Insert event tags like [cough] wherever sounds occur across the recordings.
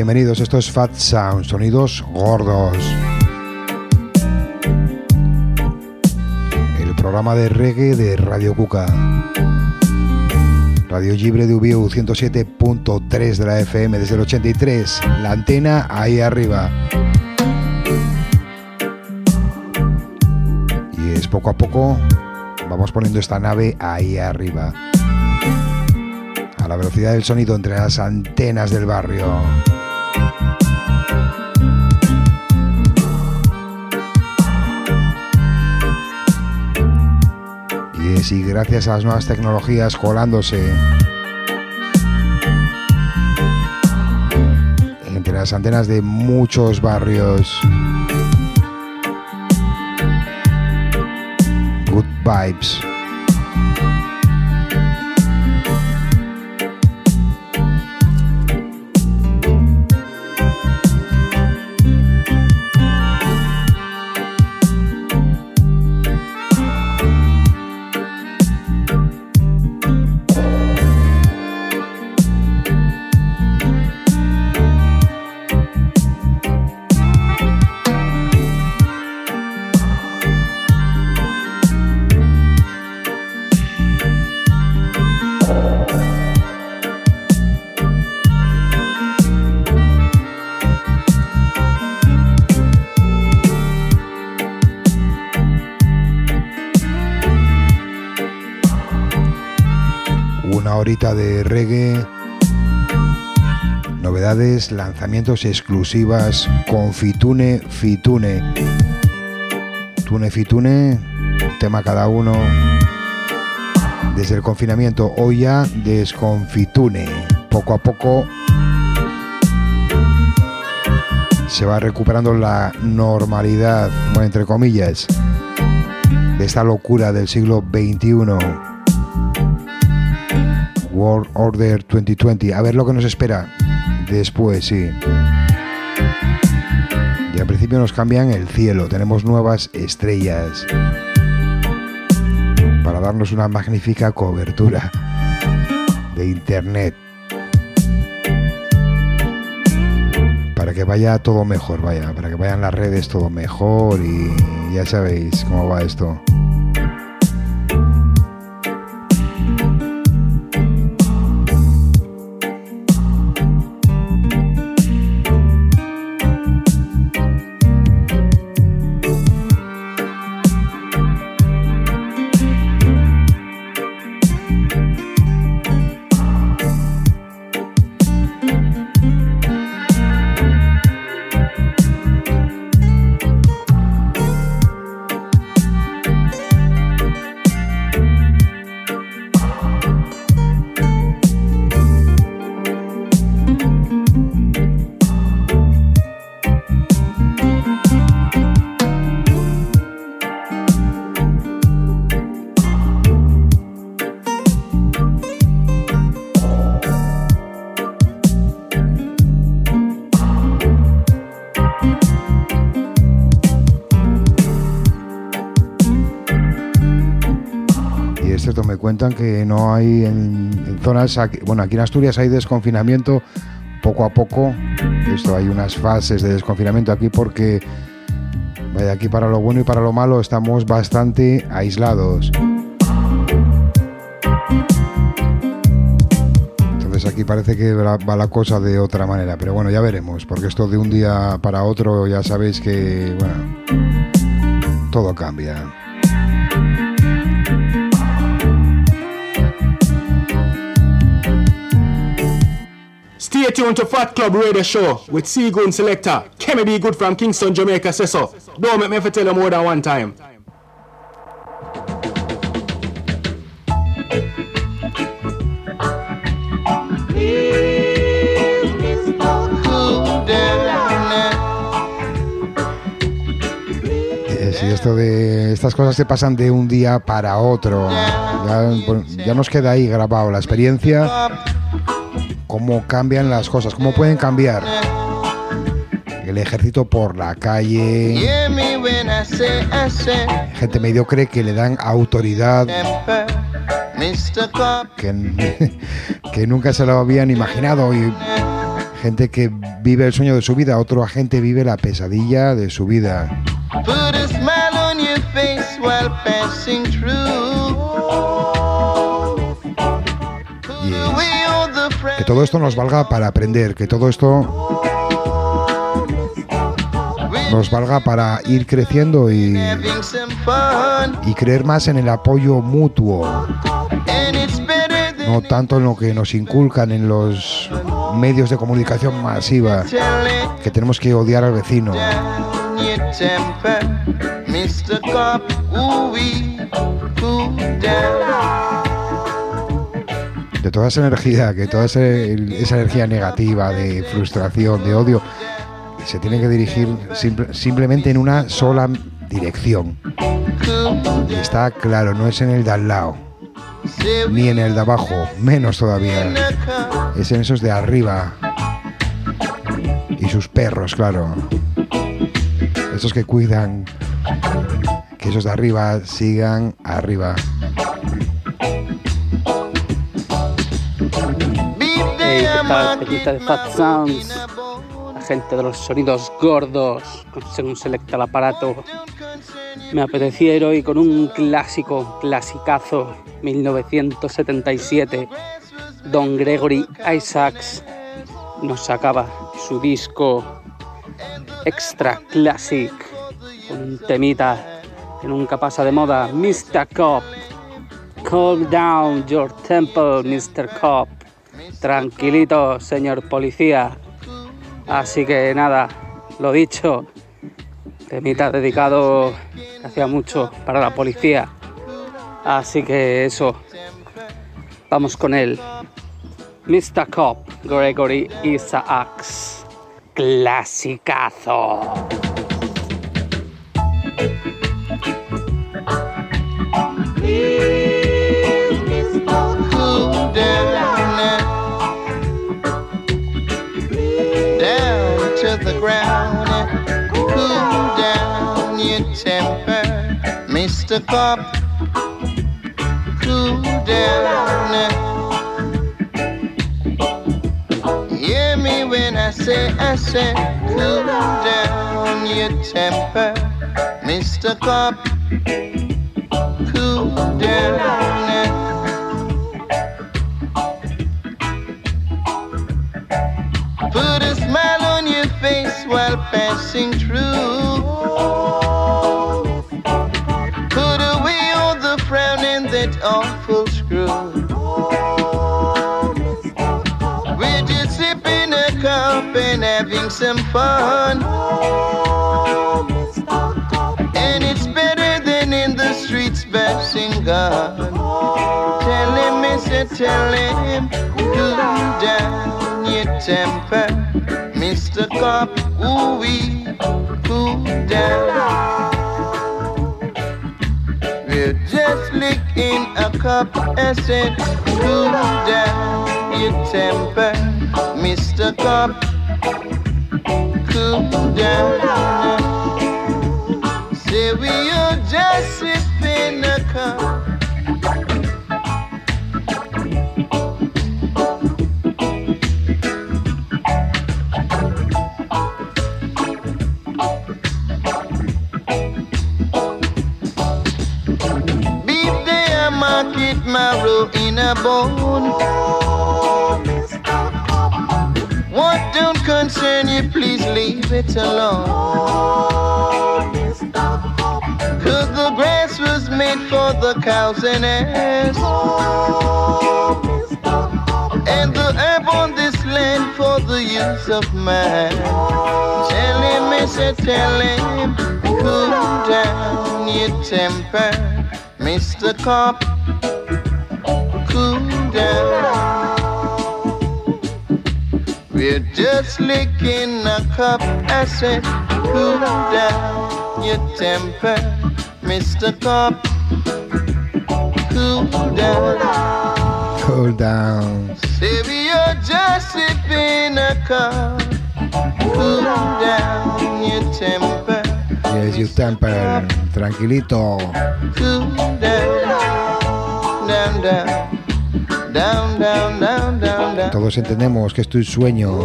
Bienvenidos. Esto es Fat Sound, sonidos gordos. El programa de reggae de Radio Cuca. Radio Libre de Ubiu 107.3 de la FM desde el 83. La antena ahí arriba. Y es poco a poco vamos poniendo esta nave ahí arriba la velocidad del sonido entre las antenas del barrio. Y gracias a las nuevas tecnologías colándose entre las antenas de muchos barrios. Good vibes. De reggae, novedades, lanzamientos exclusivas con Fitune Fitune. Tune Fitune, tema cada uno. Desde el confinamiento, hoy ya desconfitune. Poco a poco se va recuperando la normalidad, entre comillas, de esta locura del siglo XXI. World Order 2020. A ver lo que nos espera después, sí. Y al principio nos cambian el cielo, tenemos nuevas estrellas para darnos una magnífica cobertura de internet. Para que vaya todo mejor, vaya, para que vayan las redes todo mejor y ya sabéis cómo va esto. Que no hay en, zonas, bueno, aquí en Asturias hay desconfinamiento poco a poco. Esto hay unas fases de desconfinamiento aquí porque, vaya, aquí para lo bueno y para lo malo estamos bastante aislados. Entonces aquí parece que va la cosa de otra manera, pero bueno, ya veremos, porque esto de un día para otro ya sabéis que, bueno, todo cambia. Stay tuned to Fat Club Radio Show with Seagoon Selector. Kennedy Good from Kingston, Jamaica so. Don't make me tell you more than one time. Esto de estas cosas se pasan de un día para otro, ya nos queda ahí grabado la experiencia cómo cambian las cosas, cómo pueden cambiar. El ejército por la calle. Gente mediocre que le dan autoridad. [laughs] Que, nunca se lo habían imaginado. Y gente que vive el sueño de su vida, otro agente vive la pesadilla de su vida. que todo esto nos valga para aprender, que todo esto nos valga para ir creciendo y, y creer más en el apoyo mutuo, no tanto en lo que nos inculcan en los medios de comunicación masiva, que tenemos que odiar al vecino. De toda esa energía, que toda esa, energía negativa, de frustración, de odio, se tiene que dirigir simplemente en una sola dirección. Y está claro, no es en el de al lado, ni en el de abajo, menos todavía. Es en esos de arriba. Y sus perros, claro. Esos que cuidan que esos de arriba sigan arriba. Hey, ¿qué tal, de Fat Sounds? gente de los sonidos gordos, según selecta el aparato. Me apetecía hoy con un clásico, clasicazo, 1977. Don Gregory Isaacs nos sacaba su disco Extra Classic, un temita que nunca pasa de moda, Mr. Cop. Calm down your temple, Mr. Cop. Tranquilito, señor policía. Así que nada, lo dicho, temita dedicado hacía mucho para la policía. Así que eso, vamos con él. Mr. Cop, Gregory Isaacs, clasicazo. Cop. Cool down. Hear me when I say, I say, cool down your temper, Mr. Cop. Cool down. Put a smile on your face while passing through. Awful screw. We're just sipping a cup and having some fun. And it's better than in the streets bashing guns. Tell him, mister, tell him, cool down your temper, Mr. Cop. Ooh, we cool down. We're cup said, cool down your temper, Mr. Cop. Cool down. Say we are just sipping a cup. In a bone. What don't concern you, please leave it alone. Cause the grass was made for the cows and ass. And the herb on this land for the use of man. Tell him, Mister, tell him, cool down your temper, Mr. Cop We're just licking a cup. I said, cool down your temper, Mr. Cop. Cool down. Cool down. Say you're just sipping a cup. Cool down your temper. Yes, your temper. Tranquilito. Cool down. Down, down Todos entendemos que es tu sueño.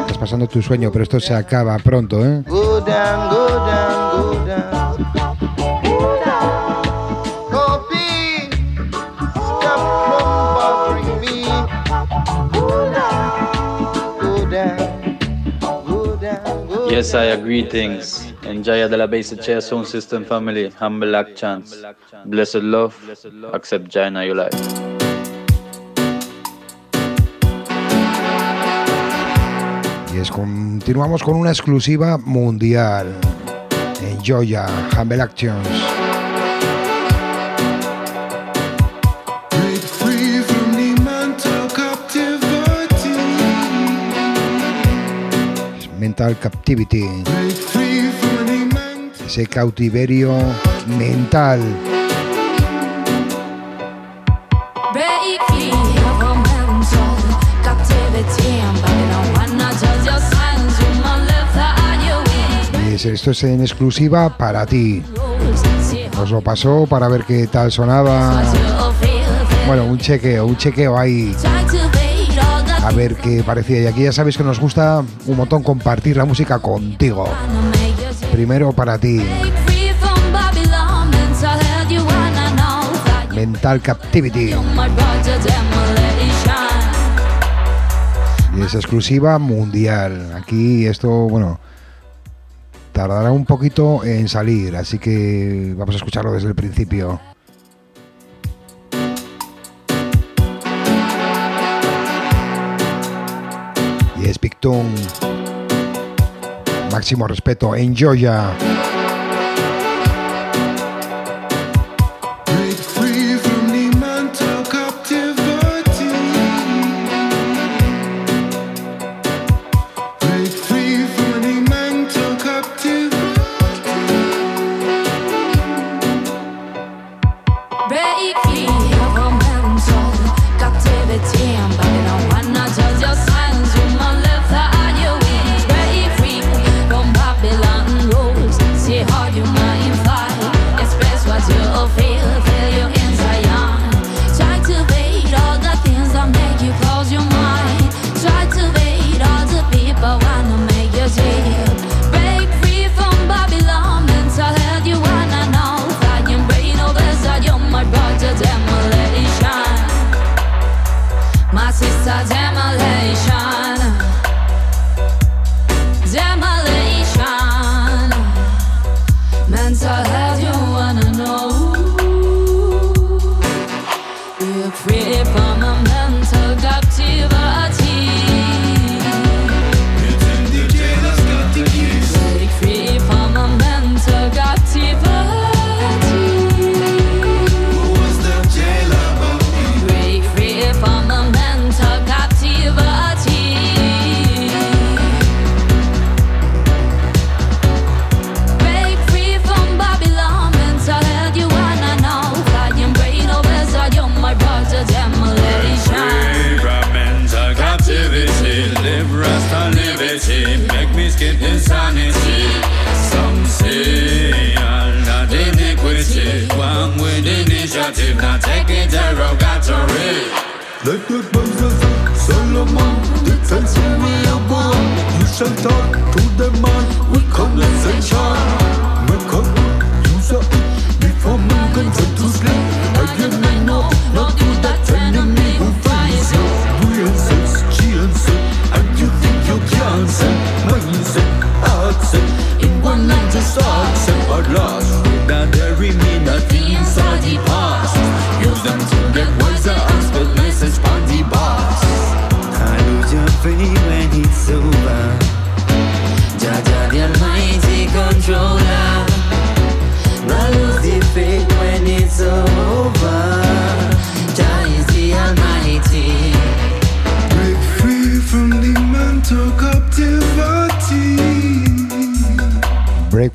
Estás pasando tu sueño, pero esto se acaba pronto, ¿eh? Yes, I agree things. Enjoy the Basic Chair Sound System family. Humble act chance. Blessed love. Accept Jaina your life. Y es, continuamos con una exclusiva mundial en Joya, Humble Actions. Mental Captivity. Ese cautiverio mental. Pues esto es en exclusiva para ti. Nos lo pasó para ver qué tal sonaba. Bueno, un chequeo, un chequeo ahí. A ver qué parecía. Y aquí ya sabéis que nos gusta un montón compartir la música contigo. Primero para ti. Mental Captivity. Y es exclusiva mundial. Aquí esto, bueno. Tardará un poquito en salir, así que vamos a escucharlo desde el principio. Y es Big Máximo respeto, enjoya.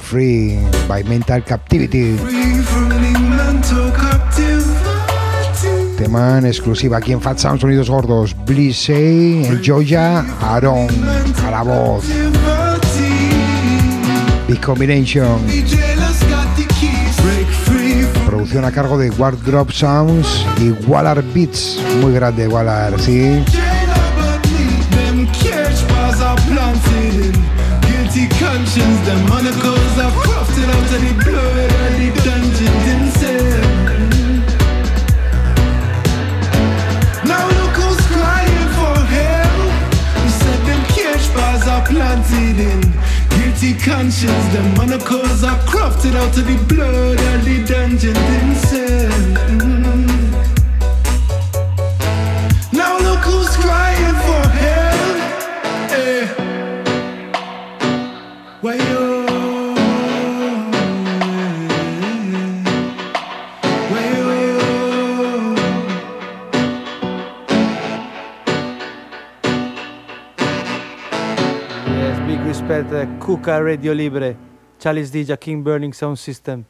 Free by Mental Captivity. Tema en exclusiva aquí en Fat Sound Sonidos Gordos. Blissey, Joya, Aaron a la voz. Big Combination. Producción a cargo de Wardrop Sounds y Wallar Beats. Muy grande Wallar, ¿sí? conscience, out of the blood and the dungeons themselves. Now look who's crying for help. Said them bars are planted in guilty. Them monocles are crafted out of the blood the dungeons. Kuka Radio Libre, Chalice DJ King Burning Sound System.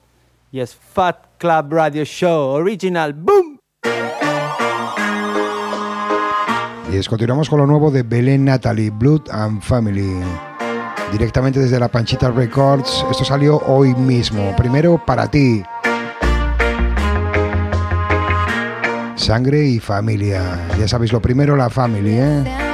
Yes, Fat Club Radio Show, original, boom. Y es, continuamos con lo nuevo de Belén Natalie, Blood and Family. Directamente desde la Panchita Records, esto salió hoy mismo. Primero para ti. Sangre y familia. Ya sabéis lo primero, la familia, ¿eh?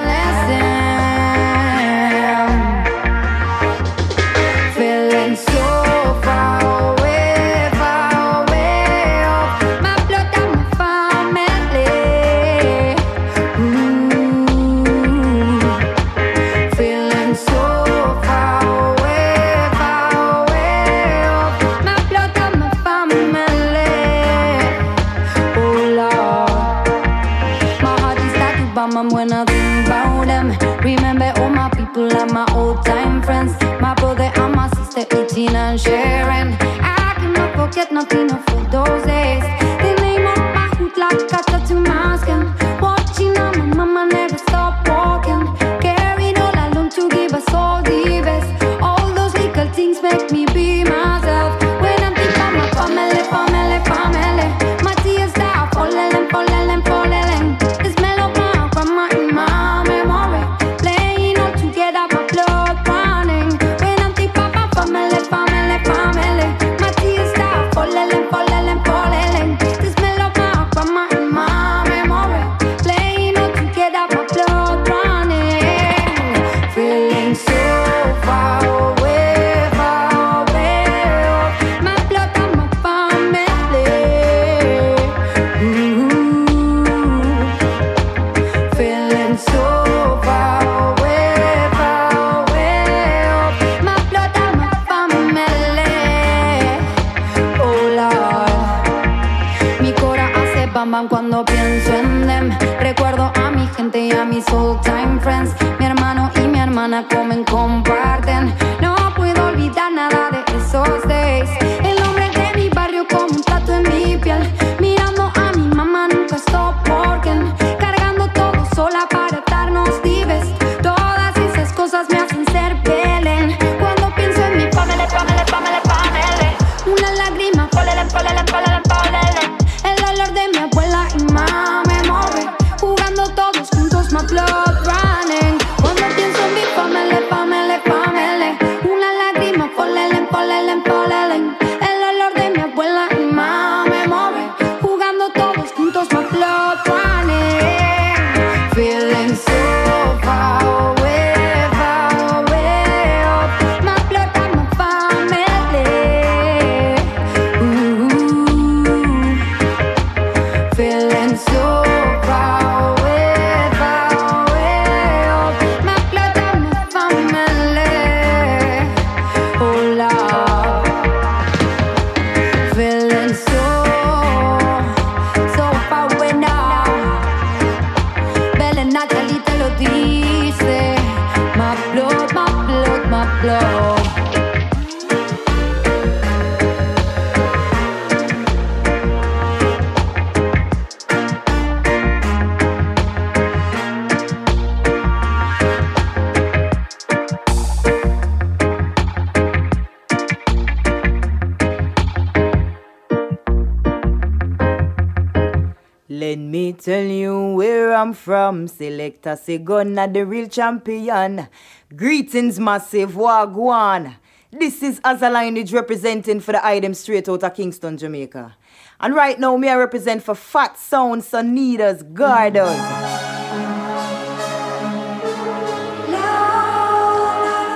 come from. Selector say the real champion. Greetings massive wagwan. This is Azalineage representing for the item straight out of Kingston, Jamaica. And right now, me I represent for Fat Sound Sonidas Gardens.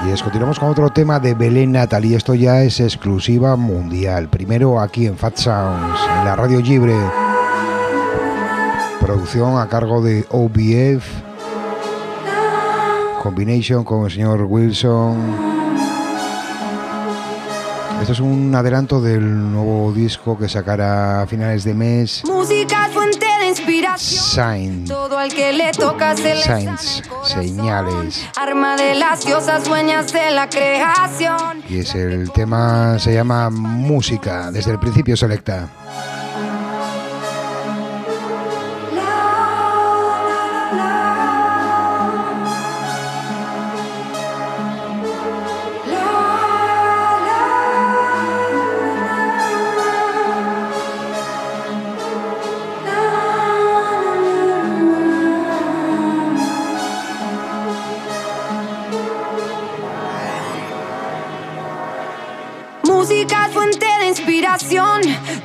Y es, continuamos con otro tema de Belén Natal y esto ya es exclusiva mundial. Primero aquí en Fat Sounds, en la radio libre. Producción a cargo de OBF. Combination con el señor Wilson. Esto es un adelanto del nuevo disco que sacará a finales de mes. Música fuente de inspiración. Sign. Todo al que le toca se le Signs, señales. arma de las diosas dueñas de la creación. Y es el tema, se llama Música, desde el principio selecta.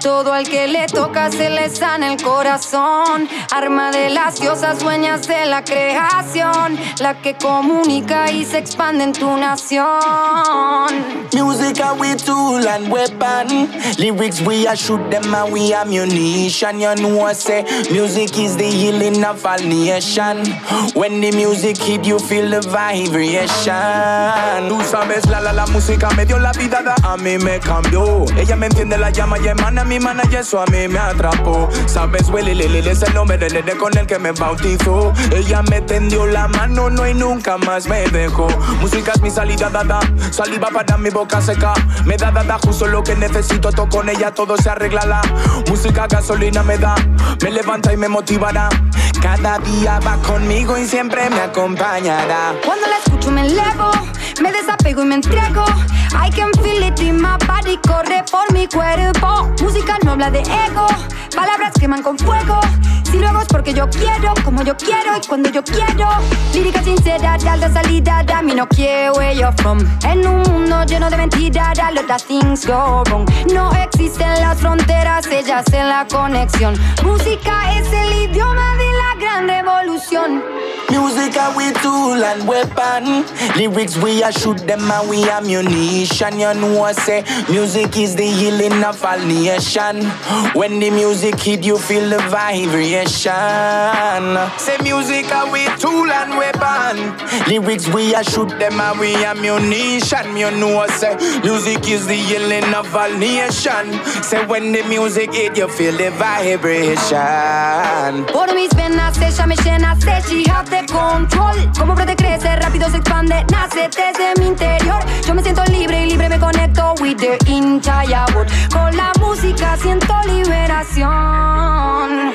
Todo al que le toca se le sana el corazón. Arma de las diosas dueñas de la creación. La que comunica y se expande en tu nación. Music a we tool and weapon. Lyrics we a shoot them and we ammunition. You know I say music is the healing of all nation. When the music hit you feel the vibration. Tú sabes, la la la música me dio la vida, da, a mí me cambió. Ella me entiende la llama y emana mi mana y eso a mí me atrapó. Sabes, Willy Lily es el nombre del nene con el que me bautizó. Ella me tendió la mano, no y nunca más me dejó. Música es mi salida, dada. Saliva para mi boca seca. Me da, dada, justo lo que necesito. Toco con ella, todo se arregla. La música gasolina me da. Me levanta y me motivará. Cada día va conmigo y siempre me acompañará. Cuando la escucho me elevo, me desapego y me entrego. I can feel it in my body, corre por mi cuerpo. Música no habla de ego, palabras queman con fuego. Si luego es porque yo quiero, como yo quiero y cuando yo quiero. Lírica sincera, de alta salida, a mí no quiero where you're from. En un mundo lleno de mentiras, a lot of things go wrong. No existen las fronteras, ellas en la conexión. Música es el idioma de la gran revolución. Music a we tool and weapon. Lyrics we a shoot them and we ammunition. You know I say music is the healing of all nation. When the music hit you feel the vibration. Say music a we tool and weapon. Lyrics we a shoot them and we ammunition. You know I say music is the healing of all nation. Say when the music hit you feel the vibration. Por mis venas ella me llena, she have the control. Como brote crece, rápido se expande, nace desde mi interior. Yo me siento libre y libre me conecto with the entire world. Con la música siento liberación.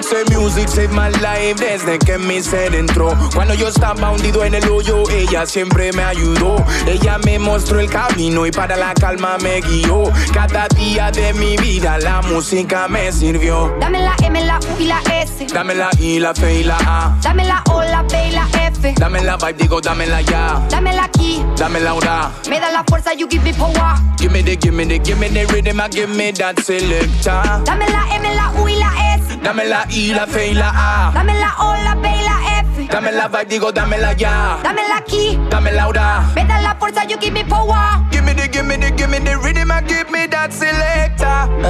Say music saved my life desde que mi ser entró. Cuando yo estaba hundido en el hoyo, ella siempre me ayudó. Ella me mostró el camino y para la calma me guió. Cada día de mi vida la música me sirvió. Dame la M, la U y la S. Dame la I, la F y la A. Dame la O, la P y la F. Dame la vibe, digo, dame la ya. Dame la key. Dame la hora. Me da la fuerza, you give me power. Give me the, give me the, give me the rhythm, and give me that selector. Dame la M, la U y la S. Dame la I, la F y la A. Dame la O, la P y la F. Dame la vibe, digo, dame la ya. Dame la key. Dame la hora. Me da la fuerza, you give me power. Give me the, give me the, give me the rhythm, and give me that selector.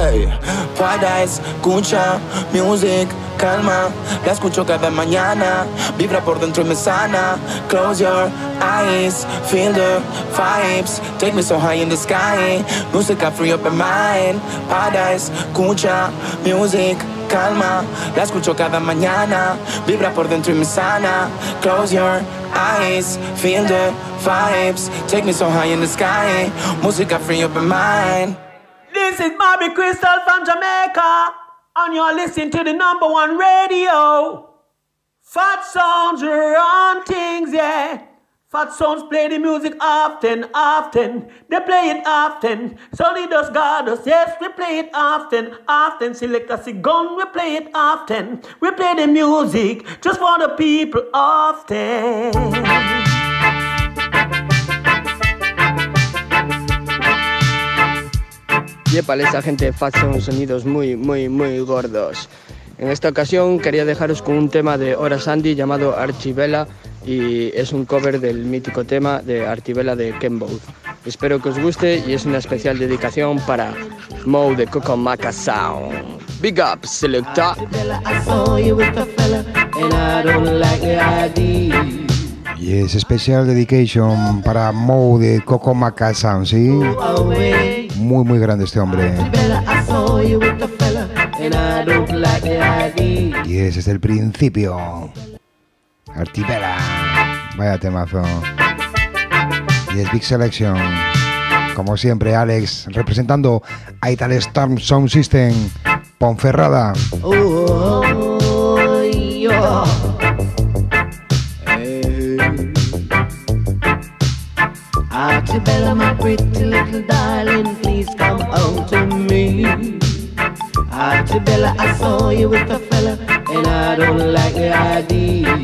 Hey, pueda escucha music, calma, la escucho cada mañana, vibra por dentro y me sana. Close your eyes, feel the vibes, take me so high in the sky. Music, Música free up my mind, Paradise, escucha music. Calma, la escucho cada mañana, vibra por dentro y me sana. Close your eyes, feel the vibes, take me so high in the sky. Music, Música free up my mind. This is Bobby Crystal from Jamaica, and you're listening to the number one radio. Fat Sounds run things, yeah. Fat Sounds play the music often, often. They play it often. Sonny does God us, yes, we play it often, often. Select us a gun, we play it often. We play the music just for the people often. Y para esta gente Fat son sonidos muy, muy, muy gordos. En esta ocasión quería dejaros con un tema de Hora Sandy llamado Archivela y es un cover del mítico tema de Artivela de Ken. Espero que os guste y es una especial dedicación para Mo de Coco Maca Sound. Big up, selecta. I saw you with a fella and I don't like the idea. Y es especial dedication para Mo de Coco Maca Sound, ¿sí? Muy, muy grande este hombre. Y es desde el principio. Artivela. Vaya temazo. Y es Big Selection. Como siempre, Alex representando a Ital Storm Sound System. Ponferrada. Oh, yeah. Hey. Archibella, my pretty little darling, please come home to me. Archibella, I saw you with a fella, and I don't like the idea.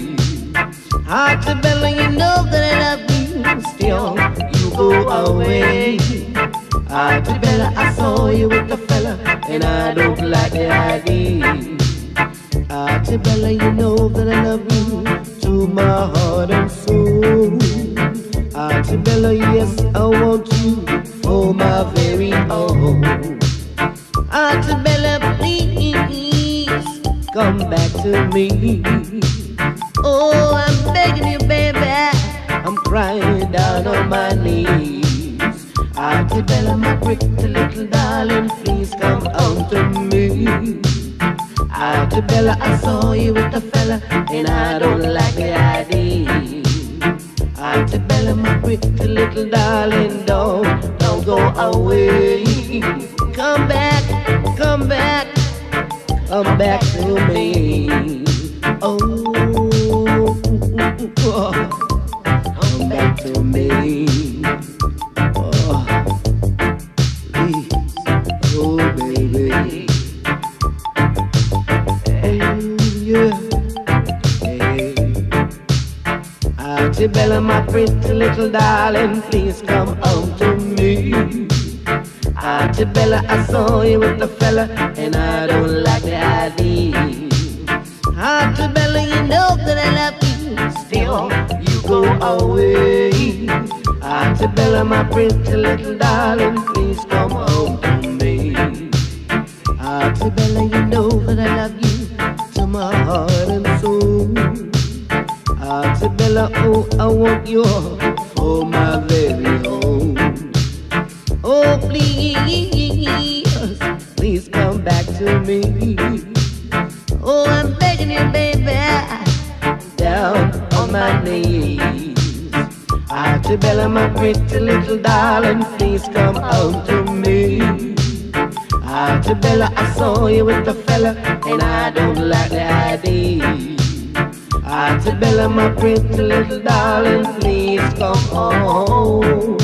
Archibella, you know that I love you, still you go away. Archibella, I saw you with a fella, and I don't like the idea. Archibella, you know that I love you to my heart and soul. Archibella, yes, I want me. Oh, I'm begging you, baby. I'm crying down on my knees. Archibella, my pretty little darling, please come home to me. Archibella, I saw you with a fella, and I don't like the idea. Archibella, my pretty little darling, don't, don't go away. Come back, come back to me. Oh, oh come back to me. Oh, please, oh baby. yeah. Hey. Oh, Archibella, my pretty little darling, please come home to me. Archibella, I saw you with the fella, and I don't away. Archibella, my pretty little darling, please come home to me. Archibella, you know that I love you to my heart and soul. Archibella, oh, I want you Archibella, my pretty little darling, please come home to me. Ah, Archibella, I saw you with the fella, and I don't like the idea. Ah, Archibella, my pretty little darling, please come home.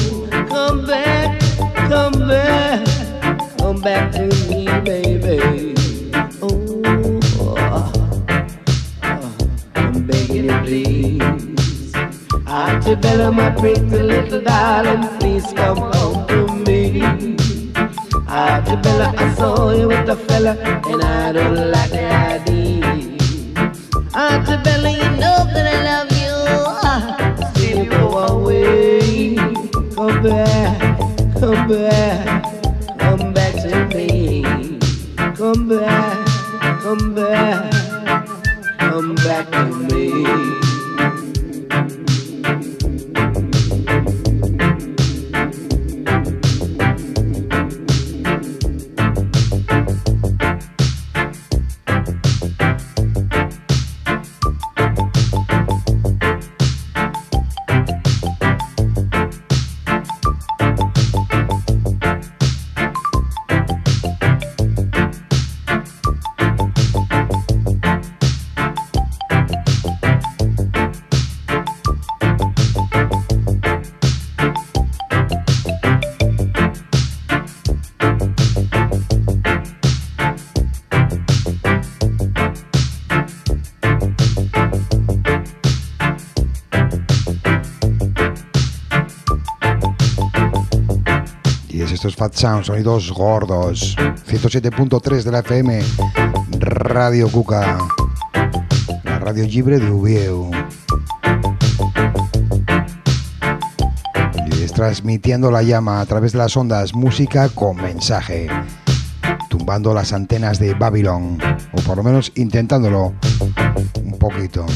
Come back, come back, come back to Archibella, my pretty little darling, please come home to me. Archibella, I saw you with the fella, and I don't like the idea. Archibella, you know that I love you. Still you go away. Come back, come back, come back to me. Come back, come back, come back to me. Fat Sound, sonidos gordos. 107.3 de la FM, Radio Cuca, la radio libre de Ubieu. Y es transmitiendo la llama a través de las ondas, música con mensaje, tumbando las antenas de Babylon, o por lo menos intentándolo un poquito.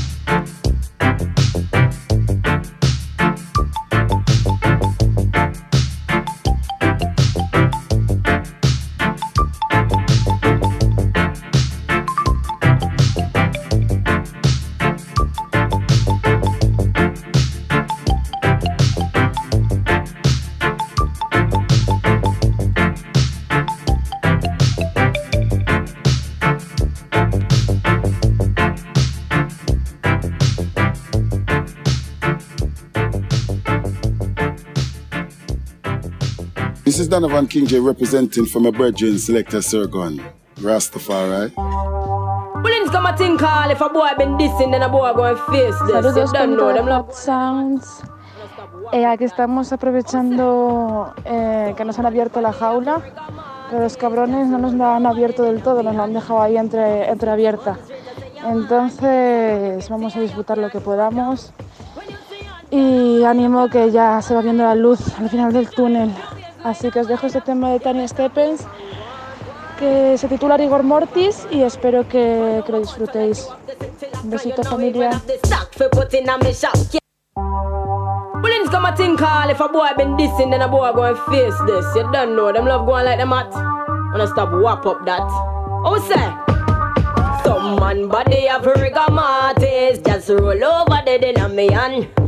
Is Donovan King J representing for my brethren, Selector Sirgun, Rastafari. Bullins come a think call if a boy been dissing, then a boy going face this. Saludos con Hot Sounds. Eh, aquí estamos aprovechando eh, que nos han abierto la jaula, pero los cabrones no nos la han abierto del todo, nos la han dejado ahí entre, entreabierta. Entonces vamos a disfrutar lo que podamos y ánimo que ya se va viendo la luz al final del túnel. Así que os dejo este tema de Tania Steppens que se titula Rigor Mortis y espero que, que lo disfrutéis. Un besito familia. You don't know them love going like stop up that. Oh body rigor mortis, just roll over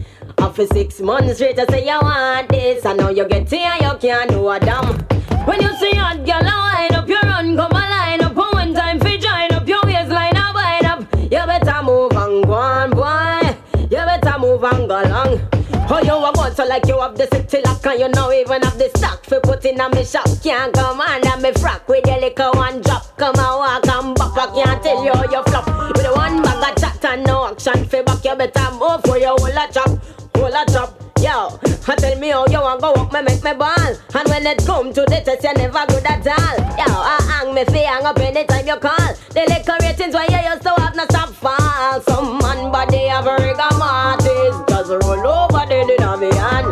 for six months straight, I say you want this. I know you get here, you can't do a damn. When you see hot girl, line up your run, come a line up. One time fi join up your waistline, a wind up. You better move and go on, boy. You better move and go long. Oh, you a want so like you have the city lock and you know even have the stock for put in a me shop. Can't come on and me frack with your liquor one drop. Come and walk and back, I can't tell you how you flop. With the one bag of chat and no action for back, you better move for your whole a chop, a chop. Yo, tell me how you want go up, me make me ball. And when it come to the test, you never good at all. Yo, I hang me fi hang up anytime you call. The liquor ratings where you used to have no stop fall. Some man body have a rigor mortis, just roll over the of me hand.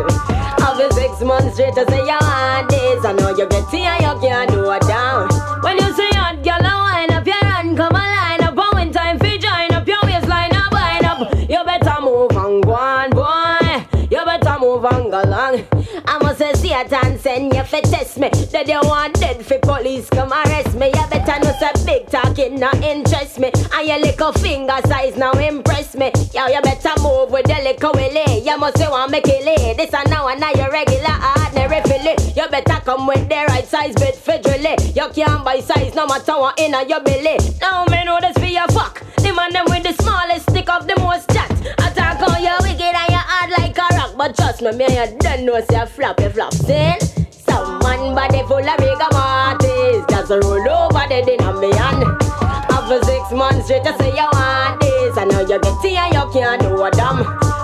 Have a six months straight to say you want this. I know you get here, you can't do it see it and you fi test me. That you want dead fi police come arrest me. You better know say big talking not interest me. And your little finger size now impress me. Yo, you better move with the little willy. You must say want me kill it. This and now and now your regular ordinary fillet. You better come with the right size bit for drilly. You can't buy size no matter what in your belly. Now me know this for your fuck. The man them with the smallest stick of the most chat. Attack on you wicked and you hard like a rock. But trust me, me you don't know say flop you flop. Still, some man body full of rigor mortis. Just roll over the din of me hand. After six months straight, I say you want this. I know you get here, you can't do a damn.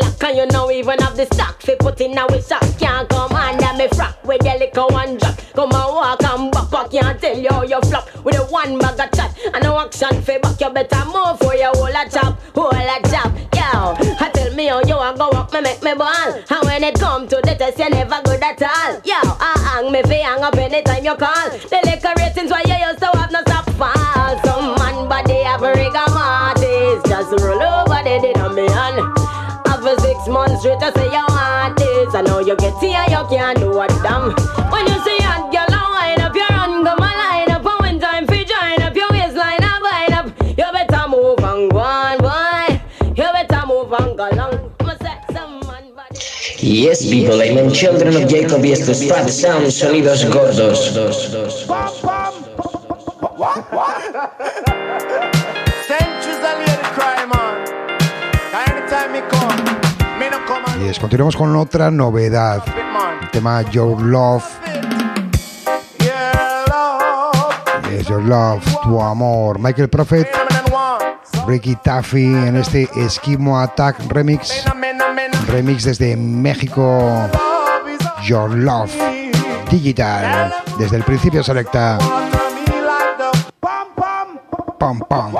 Lock and you know even have the stock fi put in a wish shop. Can't come under me frack with your liquor one drop. Come and walk and back, I can't tell you how you flop with a one bag of chat and no action fi back. You better move for your whole a chop, whole a chop. Yo, I tell me how you a go up, me make me ball. And when it come to the test, you never good at all. Yo, I hang me fi hang up anytime you call. The liquor ratings why you used to have no stop fall. Some man body have a rigor straight, I say you want this. I know you get here, you can't do a damn. When you see hot girl, I wind up your run, come a line up. And when time fi join up your waistline, I wind up. You better move and go on, boy. You better move and go long. I'ma say some man body. Yes, people, I'm children of Jacob y estos Fat Sound Sonidos Gordos. Centuries Continuamos con otra novedad, el tema Your Love. Yes, Your Love, tu amor. Michael Prophet, Ricky Taffy en este Esquimo Attack Remix. Remix desde México. Your Love Digital. Desde el principio selecta. Pam, pam.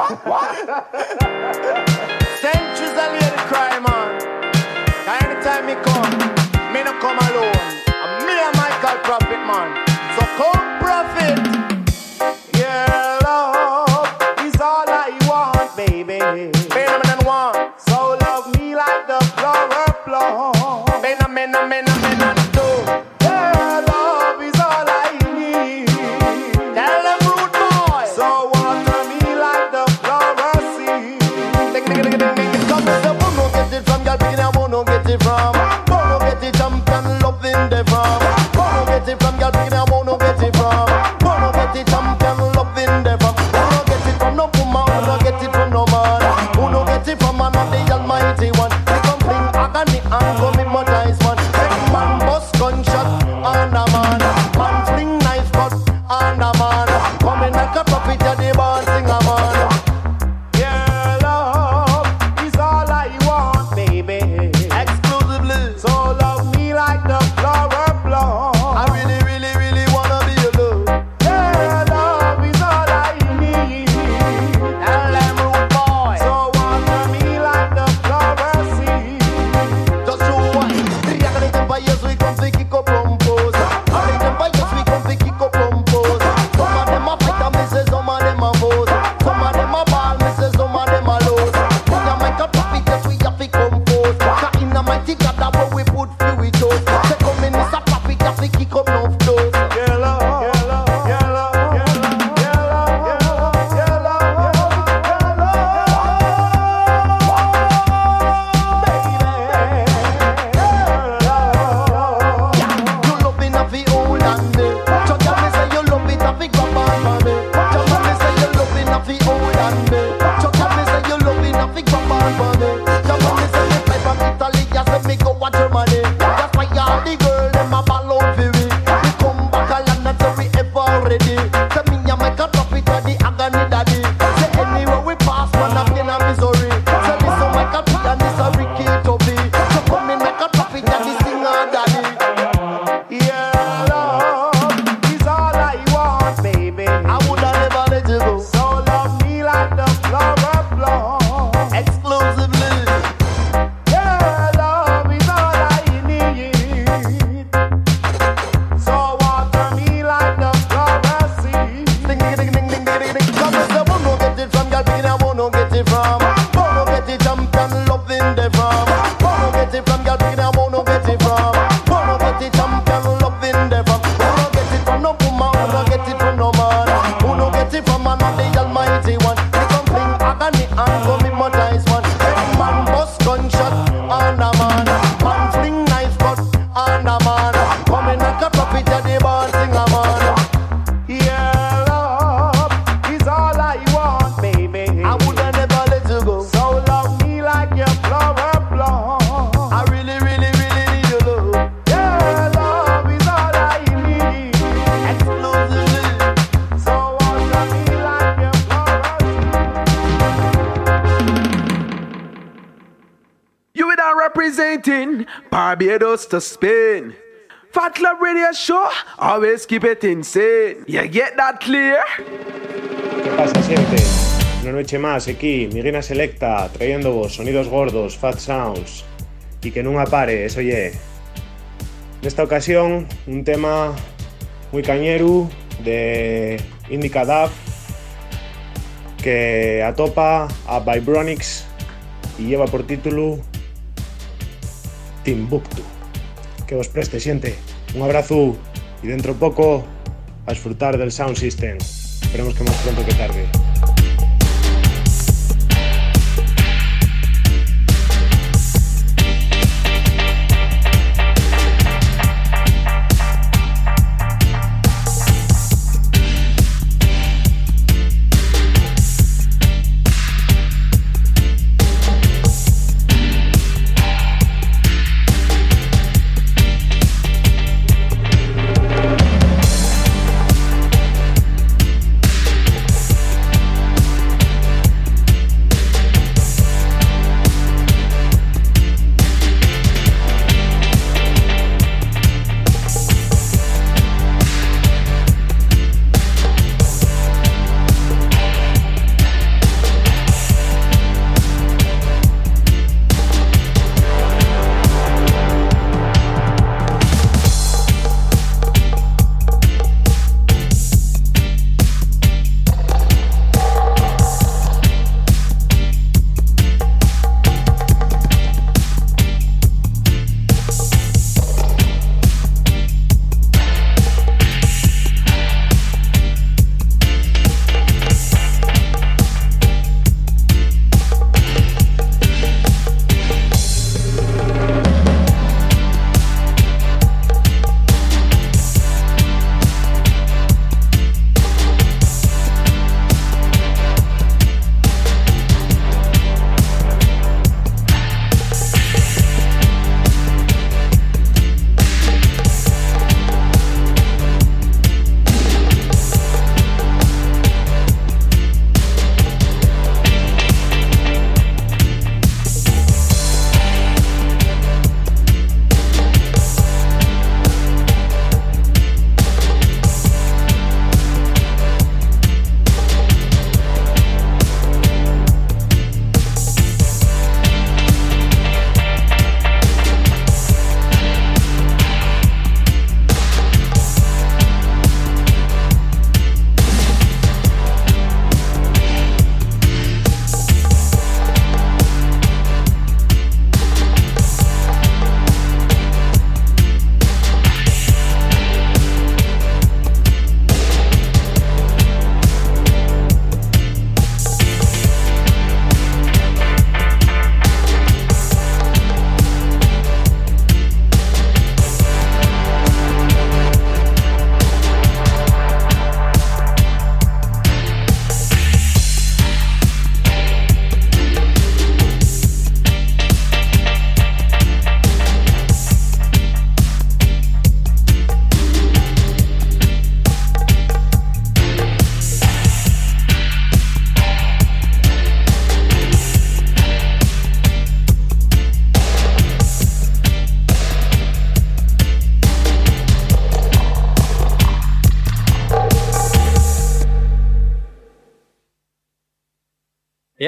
to spin. Fat Club Radio Show, always keep it insane. You get that clear? ¿Qué pasa, gente? Una noche más aquí, Miguina Selecta, trayendo vos sonidos gordos, fat sounds. Y que nunca pare, eso ye. En esta ocasión, un tema muy cañero de Indica Dub que atopa a Vibronix y lleva por título Timbuk que vos preste siente. Un abrazo y dentro poco a disfrutar del Sound System. Esperemos que más pronto que tarde.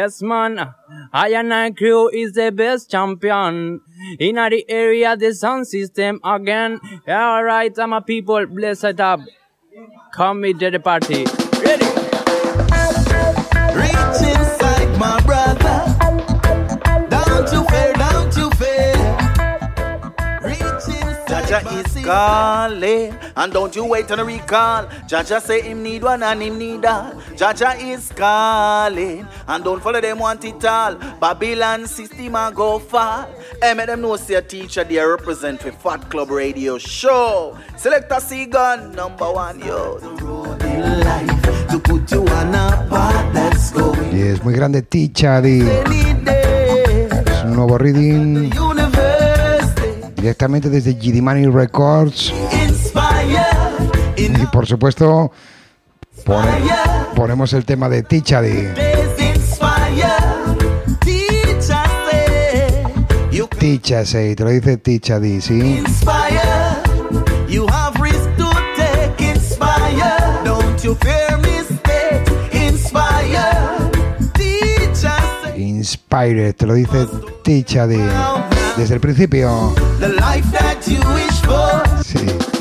Yes, man. I and I crew is the best champion. In the area, the sun system again. Alright, I'm a people. Bless it up. Come with the party. Ready? Reach inside, my brother. Down to fair, down to fair. Reach inside. Jaja is Calling. And don't you wait on a recall. Jaja say him need one and him need all. Jaja is calling. And don't follow them want it all. Babylon system and go fall. Hey, make them know say a teacher they represent for Fat Club Radio Show. Selector Seagun, number one, yo. Y muy grande Teacher Es un nuevo reading. directamente desde Gidimani Records. Y por supuesto, ponemos el tema de Tichadi. Tichase, te lo dice Tichadi, ¿sí? Inspire, te lo dice Tichadi desde el principio. Sí.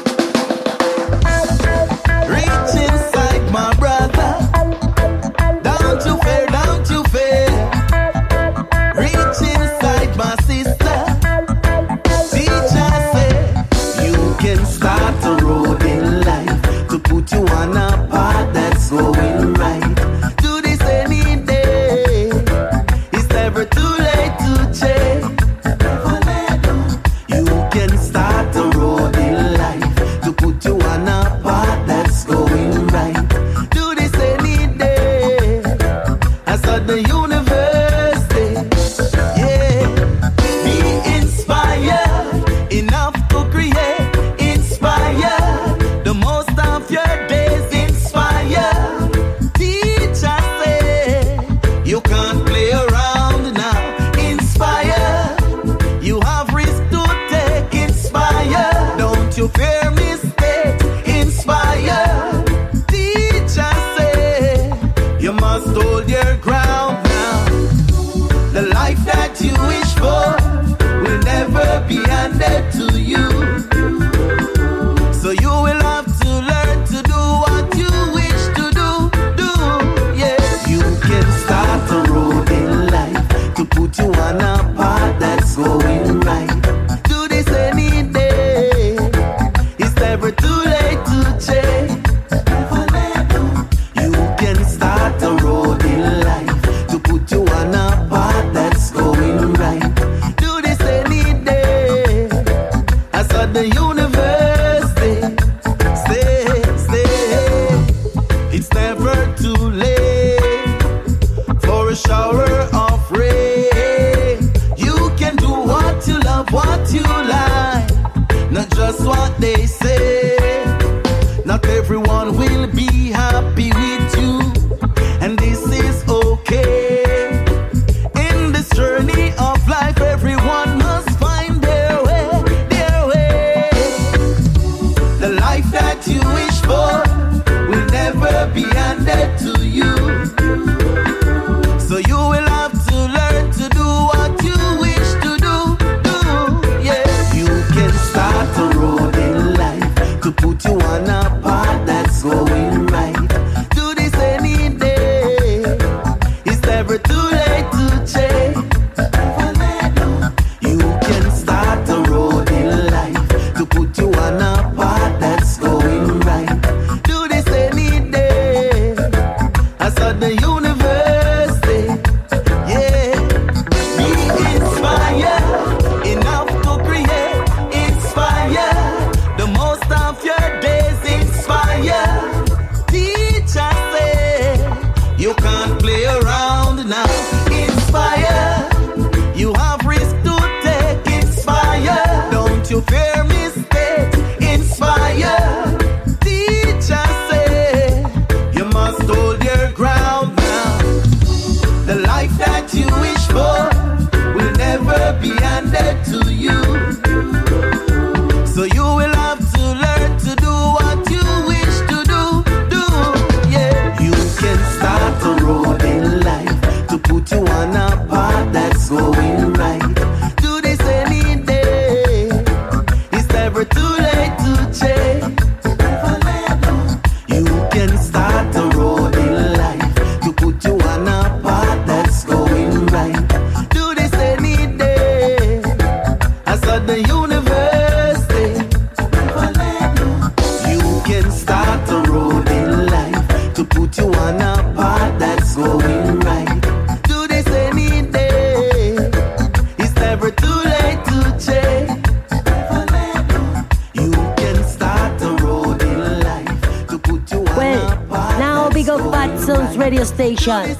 Radio.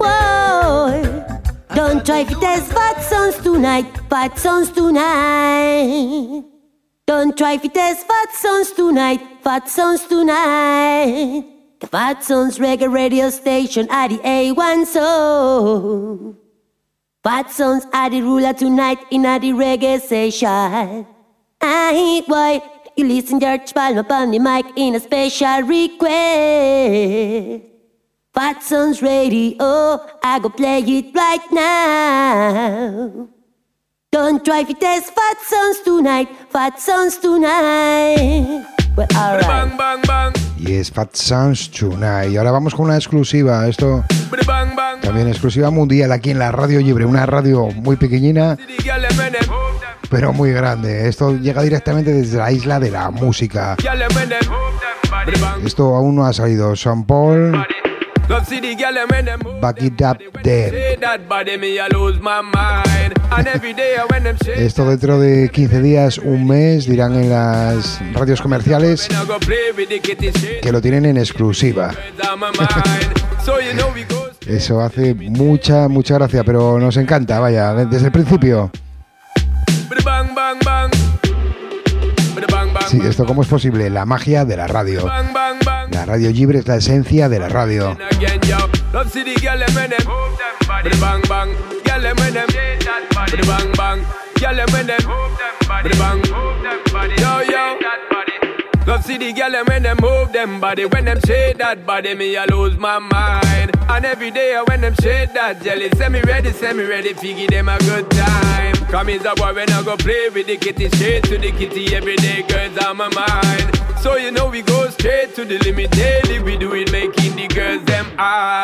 Whoa, don't try to test Fat Sounds tonight, Fat Sounds tonight. Don't try to test Fat Sounds tonight, Fat Sounds tonight. The Fat Sounds reggae radio station at the A1 soul. Fat Sounds are the ruler tonight in a the reggae session. I boy, you listen George Palmer on the mic in a special request. Fat Sounds Radio, I go play it right now. Don't try to test Fat Sounds tonight, Fat Sounds tonight. Well, alright. Y es Fat Sounds Tonight. Y ahora vamos con una exclusiva. Esto también exclusiva mundial aquí en la Radio Libre. Una radio muy pequeñina, pero muy grande. Esto llega directamente desde la isla de la música. Esto aún no ha salido. Sean Paul, Back It Up. Esto dentro de 15 días, un mes, dirán en las radios comerciales que lo tienen en exclusiva. Eso hace mucha, mucha gracia, pero nos encanta, vaya, desde el principio. Sí, esto cómo es posible, la magia de la radio. La radio libre es la esencia de la radio. Love see the girl when them move them body when them shake that body me I lose my mind. And every day when them shake that jelly, send me ready, send me ready, figure them a good time. Come is a boy when I go play with the kitty, straight to the kitty every day, girls on my mind. So you know we go straight to the limit daily. We do it making the girls them high.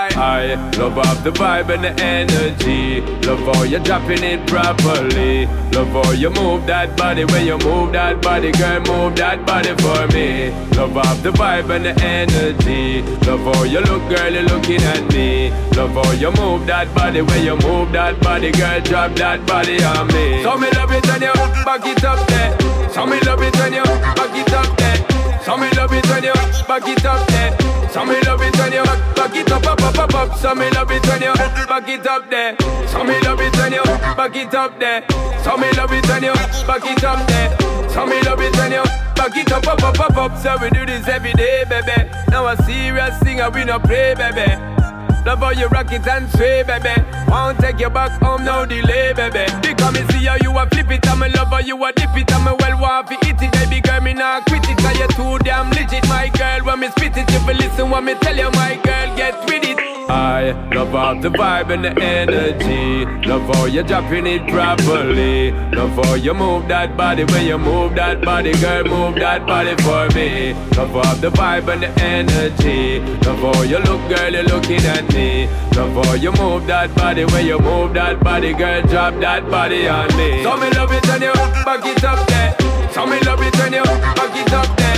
Love off the vibe and the energy. Love how you're dropping it properly. Love how you move that body when you move that body, girl. Move that body for me. Love off the vibe and the energy. Love how you look, girl. You're looking at me. Love how you move that body when you move that body, girl. Drop that body on me. So me love it when you back it up there. So me love it when you back it up there. So me love it when you back it up there. So me love it when you back it up, up, up, up, up. So me love it when you back it up there. So me love it when you back it up there. So me love it when you back it up there. So me love it when you back it up, up, up, up, up. So we do this every day, baby. Now a serious thing, and we no play, baby. Love how you rock it and sway, baby. Won't take you back home, no delay, baby. Because me see how you a flip it, I'm a lover, you a dip it, I'm a well want to eat it, baby girl, me not quit it, cause you too damn legit, my girl. When me spit it, you feel listen what me tell you, my girl, get with it. I love all the vibe and the energy. Love how you dropping it properly. Love how you move that body when you move that body, girl. Move that body for me. Love all the vibe and the energy. Love how you look, girl. You're looking at me. Love how you move that body when you move that body, girl. Drop that body on me. So me love it when you back it up there. So me love it when you back it up there.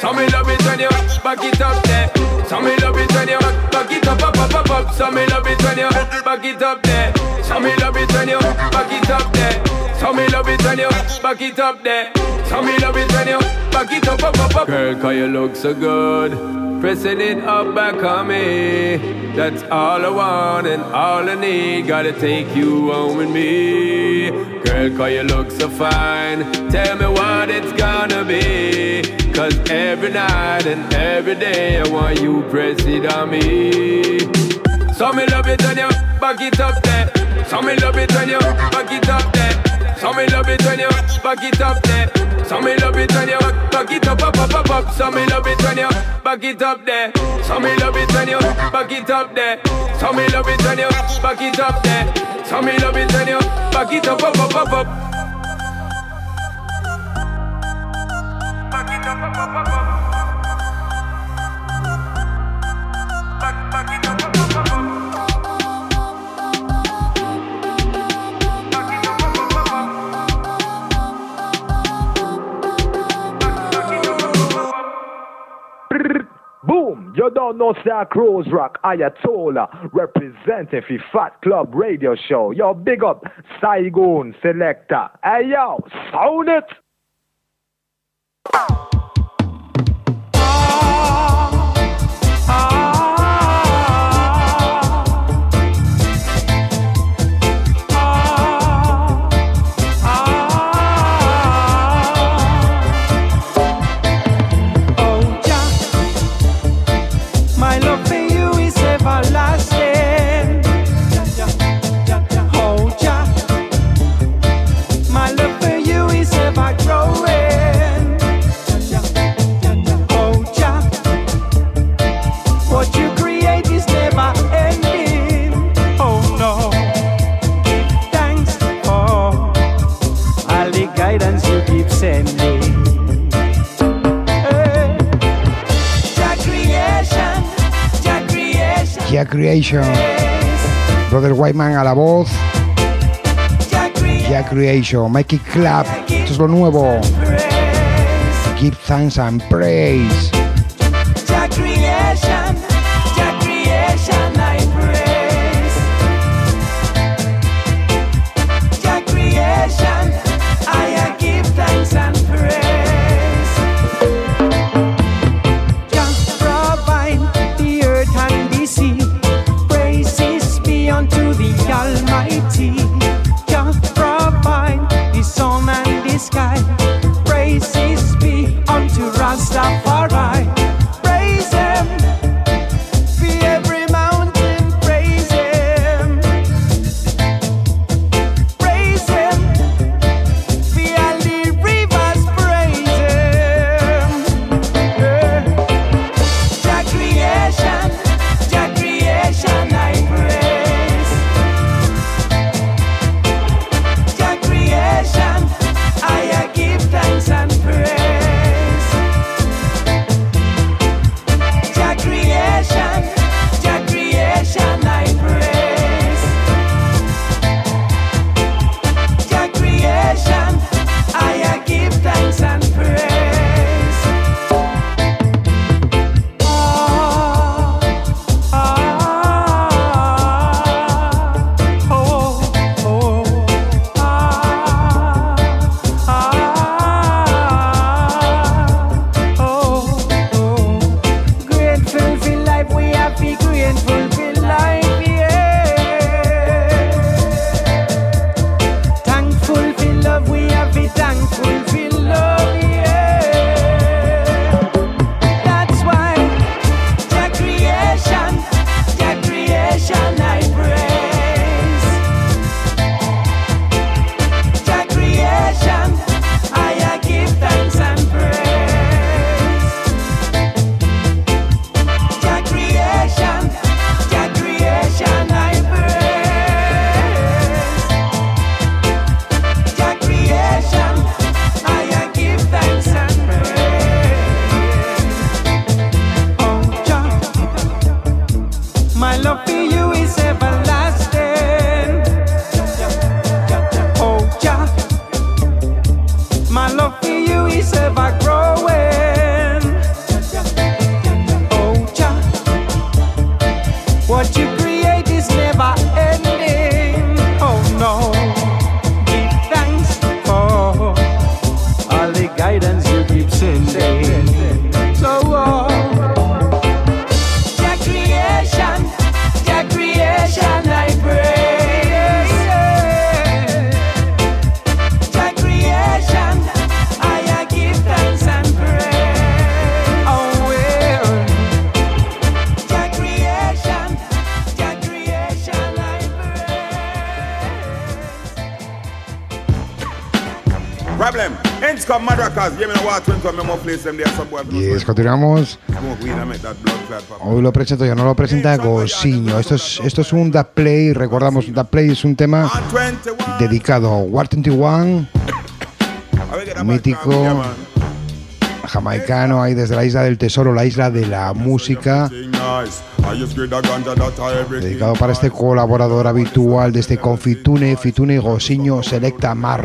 So me love it when you back it up there. So me love it when you back it up, up, up, up, up. So me love it when you back it up there. So me love it when you back it up there. So me love it when you back it up there. So me love it when you back it up, up, up, up. Girl, cause you look so good. Pressing it up back on me. That's all I want and all I need. Gotta take you home with me. Girl, cause you look so fine. Tell me what it's gonna be. Cause every night and every day I want you press it on me. So me love it when you back it up there. So me love it when you back it up there. So me love it when you back it up there. So me love it when you back it up, up, up, up, up. So me love it when you back it up there. So me love it when you back it up there. So me love it when you back it up there. So me love it when you back it up, up, up, up, up. Back it up, up, up, up. Back, back it You don't know Sir Crows Rock Ayatollah representing for Fat Club Radio Show. Yo, big up Saigon Selector. Hey yo, sound it! Ah, Creation. Brother Whiteman a la voz. Jack Creation, Make It Clap. Esto es lo nuevo. Give thanks and praise. Clot pop. Hoy lo presento yo, no lo presenta Gosiño. Esto es, esto es un Da Play. Recordamos, Da Play es un tema dedicado a War 21, [coughs] mítico, jamaicano, ahí desde la isla del tesoro, la isla de la música. Dedicado para este colaborador habitual de este Confitune, Fitune Gosiño, Selecta me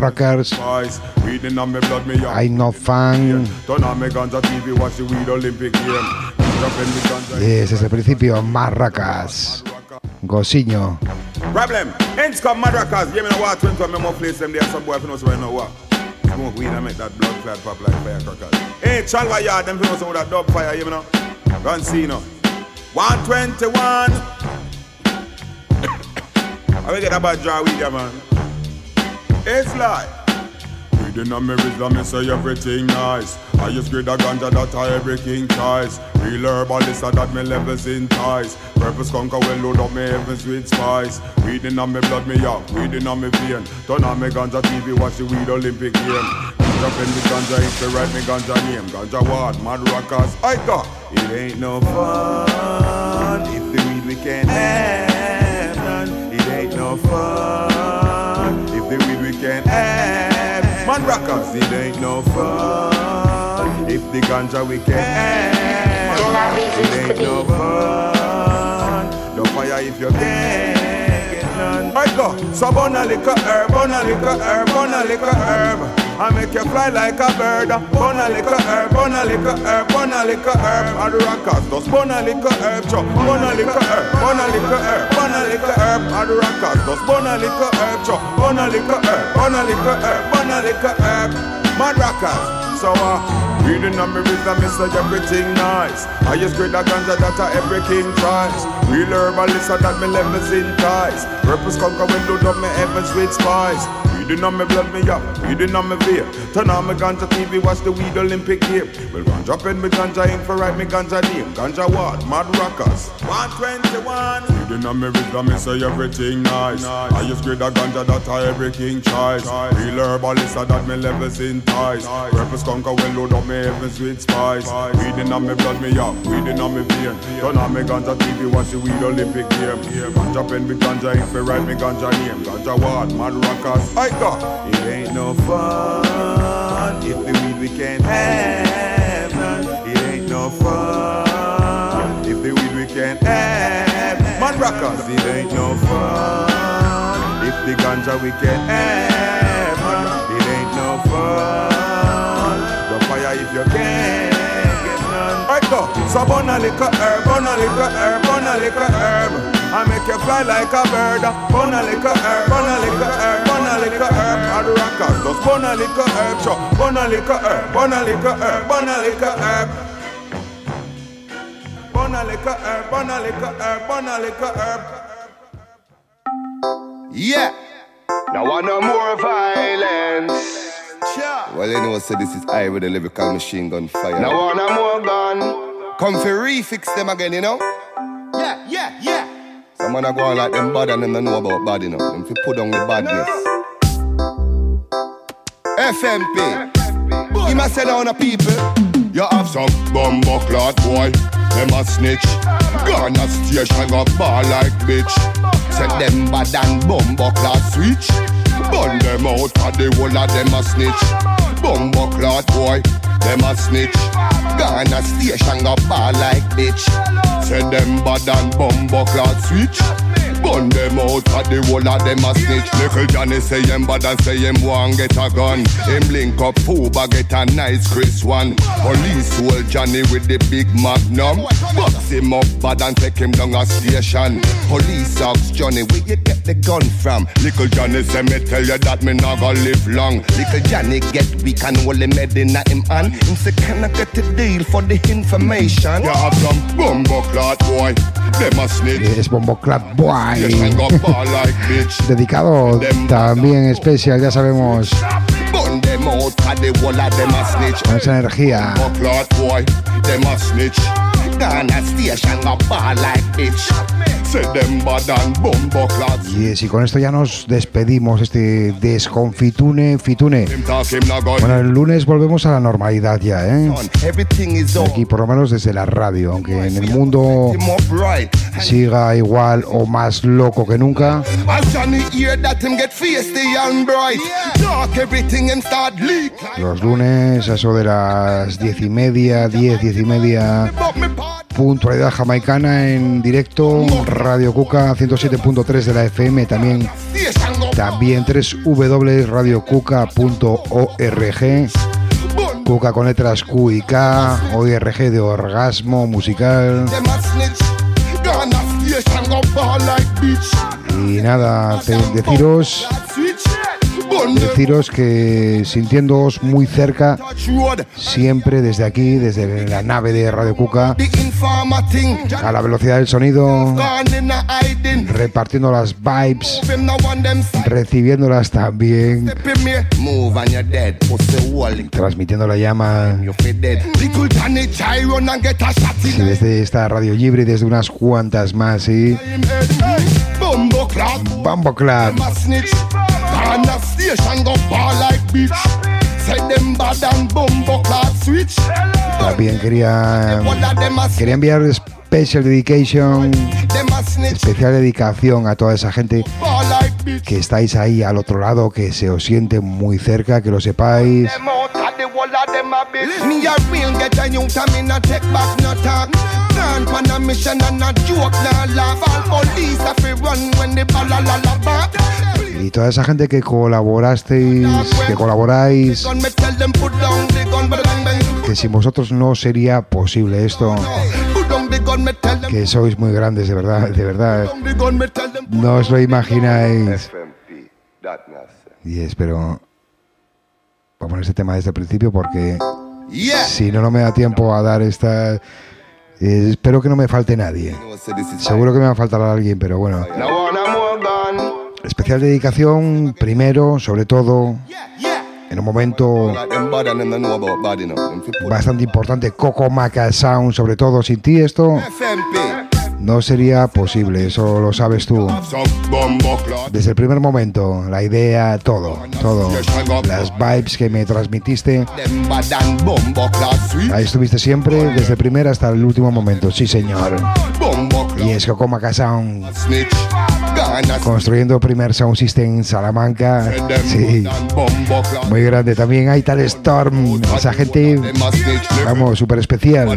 young. I No Fan. Ganja. Desde el principio, Marracas. Gosiño. Problem. Ends come madrakas. Give me the water. Me more place them there. Some boy I know what. Smoke weed and make that blood clot pop like firecrackers. Hey, Chalwa yard, them know some with that dub fire, you know. Run see now. 121. [coughs] I will get a bad draw with you, man. It's like. Reading on me wisdom, me say everything nice. I use grade a ganja that I everything ties. Real herbalist that me levels in ties. Purpose conquer well load up me heavens with spice. Reading on me blood, me young, reading on me vein. Turn on me ganja TV, watch the weed Olympic game. In the ganja, if they write me ganja name. Ganja what? Mad rockers, I got. It ain't no fun if the weed we can't have none. It ain't no fun if the weed we can't have. Man rockers, it ain't no fun if the ganja we can't. It ain't no fun The fire if you can't get none. Right go. So burn a little herb, burn a little herb, burn a little herb. I make you fly like a bird. Burn a little herb, burn a little herb, burn a little herb. And the rockers just burn a little herb, chop. Burn a little herb, burn a little herb, burn a little herb. And the rockers just burn a little herb, chop. Burn a little herb, burn a little herb, burn a little herb. Mad rockers. So uh, reading on me rhythm, me say everything nice. I just grade a ganja that a every king tries. Real herbalist so that me levels in ties. Purpose conquer when load up me heavens with spice. Reading on me blood, me up, reading on me vein. Turn on me ganja TV, watch the weed Olympic game. Well, ganja pen me ganja ink for write me ganja name. Ganja what? Mad rockers. 121. Reading on me rhythm, me say everything nice. I just grade a ganja that a every king tries. Real herbalist so that me levels in ties. Purpose conquer when load up me heavens with spice. Me blood, me up, me vein. Turn on me ganja TV, watch the weed Olympic game. Ganja pen me ganja for write me ganja name. Ganja what? Mad rockers. I. It ain't no fun if the weed we can't have. It ain't no fun if the weed we can't have. Mad rockers. It ain't no fun if the ganja we can't have. It ain't no fun. Right go. So burn a little herb, burn a little herb, burn a little herb. I make you fly like a bird. Burn a little herb, burn a little herb, burn a little herb. And the rockers just burn a little herb, chop. Burn a little herb, burn a little herb, burn a little herb. Burn a little herb, burn a little herb, burn a little herb. Yeah. Now want no more violence. Well, you know, so this is I with the lyrical machine gun fire. Now want no more gun. Come for refix them again, you know? Yeah, yeah, yeah. Some man a go on like them bad and them don't know about bad, you know. Them fi put down the badness. FMP. He must say down the people. You have some bumbo clot boy. Them a snitch. Gonna station go ball like bitch. Set them bad and bumbo clot switch. Burn them out for the whole of them a snitch. Bumbo clot boy. Them a snitch. Gonna station go ball like bitch. Set them bad and bumbo clot switch. Burn them out for the whole of them a snitch. Little Johnny say him bad and say him want get a gun. Him link up Pooba get a nice Chris one. Police hold Johnny with the big magnum. Box him up bad and take him down a station. Police ask Johnny where you get the gun from. Little Johnny say me tell you that me not gonna live long. Little Johnny get weak and hold him head in him hand. Him say can I get a deal for the information? You have some bumbo clot boy. Them a snitch. Es Bombo Clap Boy. Dedicado también especial, ya sabemos, con esa energía. Y y con esto ya nos despedimos, este desconfitune, fitune. Bueno, el lunes volvemos a la normalidad ya, ¿eh? Aquí por lo menos desde la radio, aunque en el mundo siga igual o más loco que nunca. Los lunes, a eso de las diez y media, diez, diez y media, puntualidad jamaicana en directo, Radio Cuca 107.3 de la FM, también, también www.radiocuca.org, Cuca con letras Q y K, ORG de orgasmo musical. Y nada, te- deciros, deciros que sintiéndoos muy cerca, siempre desde aquí, desde la nave de Radio Cuca, a la velocidad del sonido, repartiendo las vibes, recibiéndolas también, transmitiendo la llama. Sí, desde esta radio libre y desde unas cuantas más, sí. Bumbo Club. También quería, quería enviar special dedication, especial dedicación a toda esa gente que estáis ahí al otro lado, que se os siente muy cerca, que lo sepáis. Me a real get a youth and me not take back no talk. Gone on a mission and a joke, nah laugh. All police have to run when the ball la la la back. Y toda esa gente que colaborasteis, que colaboráis, que sin vosotros no sería posible esto, que sois muy grandes, de verdad, de verdad. No os lo imagináis. Y espero poner este tema desde el principio porque Yeah. si no, no me da tiempo a dar esta... eh, espero que no me falte nadie. Seguro que me va a faltar alguien, pero bueno. Especial dedicación, primero, sobre todo, en un momento bastante importante, Coco Maca Sound, sobre todo, sin ti esto. No sería posible, eso lo sabes tú. Desde el primer momento, la idea, todo, todo, las vibes que me transmitiste, ahí estuviste siempre, desde el primer hasta el último momento, sí señor. Y es Coco Maca Sound, construyendo primer sound system en Salamanca, sí, muy grande. También. Hay tal Storm, esa gente, vamos, súper especial.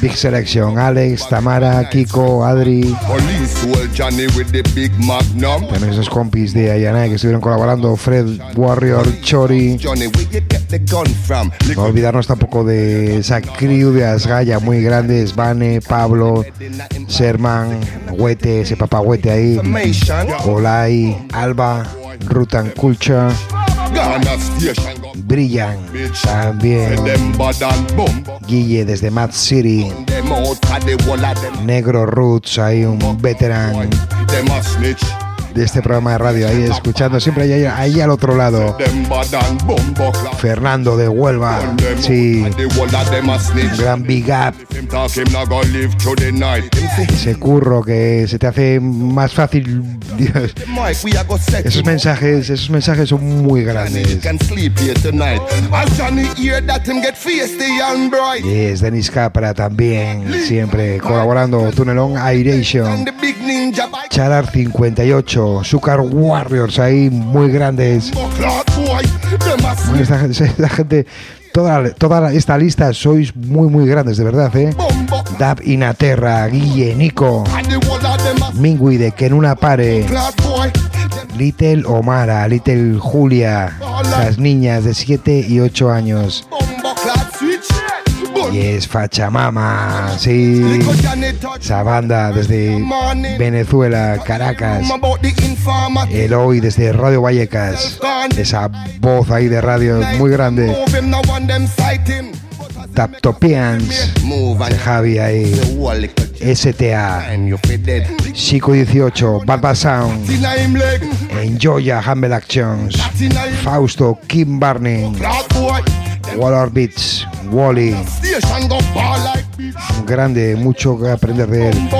Big Selection, Alex, Tamara, Kiko, Adri, también esos compis de Ayana que estuvieron colaborando, Fred Warrior, Chori. No olvidarnos tampoco de esa crew de Asgaya muy grandes, Vane, Pablo, Sherman, Huete, ese papá Huete ahí, Olay, Alba, Rutan Culture. Brillan, también. Guille desde Mad City. Negro Roots, ahí un snitch. De este programa de radio, ahí escuchando siempre ahí, ahí al otro lado. Fernando de Huelva, sí, gran big up, ese curro que se te hace más fácil, Dios. Esos mensajes, esos mensajes son muy grandes. bright. Es Denis Capra también, siempre colaborando, Tunelón bike. Charar 58, Sucar Warriors ahí muy grandes. [laughs] Esta, gente- toda, toda esta lista sois muy muy grandes, de verdad, ¿eh? Dab Inaterra, Guille, Nico, Mingui de Que en una pare. Little Omara, Little Julia, las niñas de 7 y 8 años. Y es Fachamama, sí. Esa banda desde Venezuela, Caracas. Informer. Eloy desde Radio Vallecas. Esa voz ahí de radio muy grande. Taptopians. Javi ahí. STA. Chico 18. Barba Sound. Enjoya Humble Actions. Fausto. Kim Barney. Waller Beats. Wally. Un grande, mucho que aprender de él.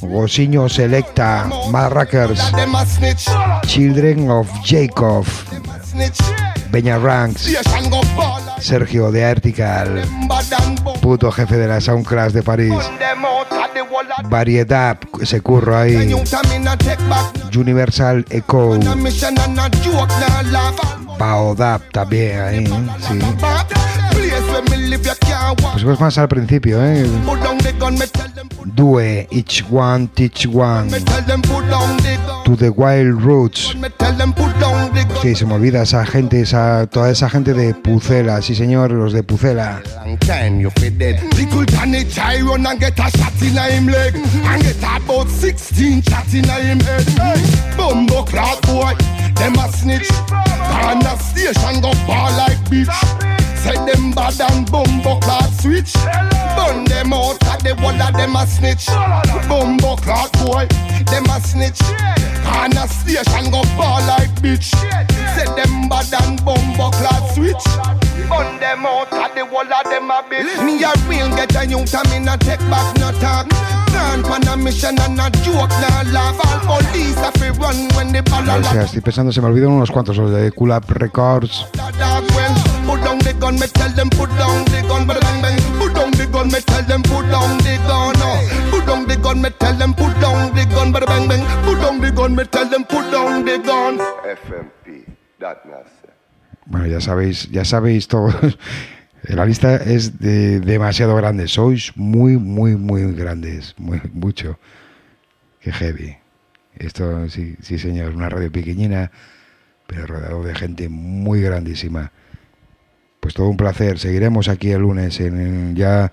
Gosiño Selecta. Marrakers. Children of Jacob. Beña Ranks. Sergio de Artical. Puto jefe de la Soundclass de París. Variedad, ese curro ahí. Universal Echo. Baodab también ahí, sí. Pues más al principio, ¿eh? Due, each one, teach one. To the Wild Roots. Sí, se me olvida esa gente, esa, toda esa gente de Pucela, sí señor, los de Pucela. Said them bad and bumbo clock switch. Burn them out, cause they one of them a snitch. Bumbo clock boy, them a snitch. Can a station go fall like bitch. Said them bad and bumbo clock switch. Burn them out, cause they one of them a bitch. Me a real get a youth, I me a take back no talk. O sea, estoy pensando, se me olvidan unos cuantos, los de Kulap Records. Dog well. Put down the gun, me tell them put down the gun, bang bang. Put down the gun, me tell them put down the gun. Oh. Put down the gun, me tell them put down the gun, bang bang. Put down the gun, me tell them put down the gun. FMP, that nasty. Bueno, ya sabéis, ya sabéis todos. [laughs] La lista es de- demasiado grande. Sois muy, muy, muy grandes. Muy, mucho. Qué heavy. Esto, sí, sí, señor. Una radio pequeñina, pero rodeado de gente muy grandísima. Pues todo un placer. Seguiremos aquí el lunes en ya.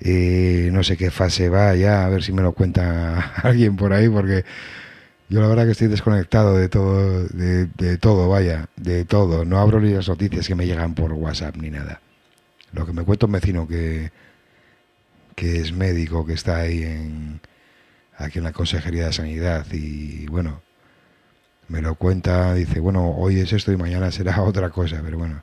eh, no sé qué fase va ya, a ver si me lo cuenta [laughs] alguien por ahí, porque yo la verdad que estoy desconectado de todo, de, de todo, vaya, de todo. No abro ni las noticias que me llegan por WhatsApp ni nada. Lo que me cuenta un vecino que, que es médico, que está ahí en, aquí en la Consejería de Sanidad y bueno, me lo cuenta, dice, bueno, hoy es esto y mañana será [laughs] otra cosa, pero bueno.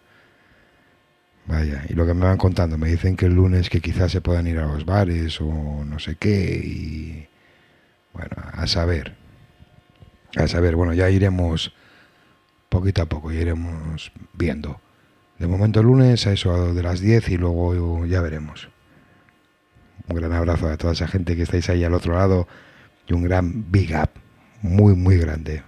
Vaya, y lo que me van contando, me dicen que el lunes que quizás se puedan ir a los bares o no sé qué y bueno, a saber. A saber, bueno, ya iremos poquito a poco, ya iremos viendo. De momento el lunes a eso de las 10 y luego ya veremos. Un gran abrazo a toda esa gente que estáis ahí al otro lado y un gran big up, muy muy grande.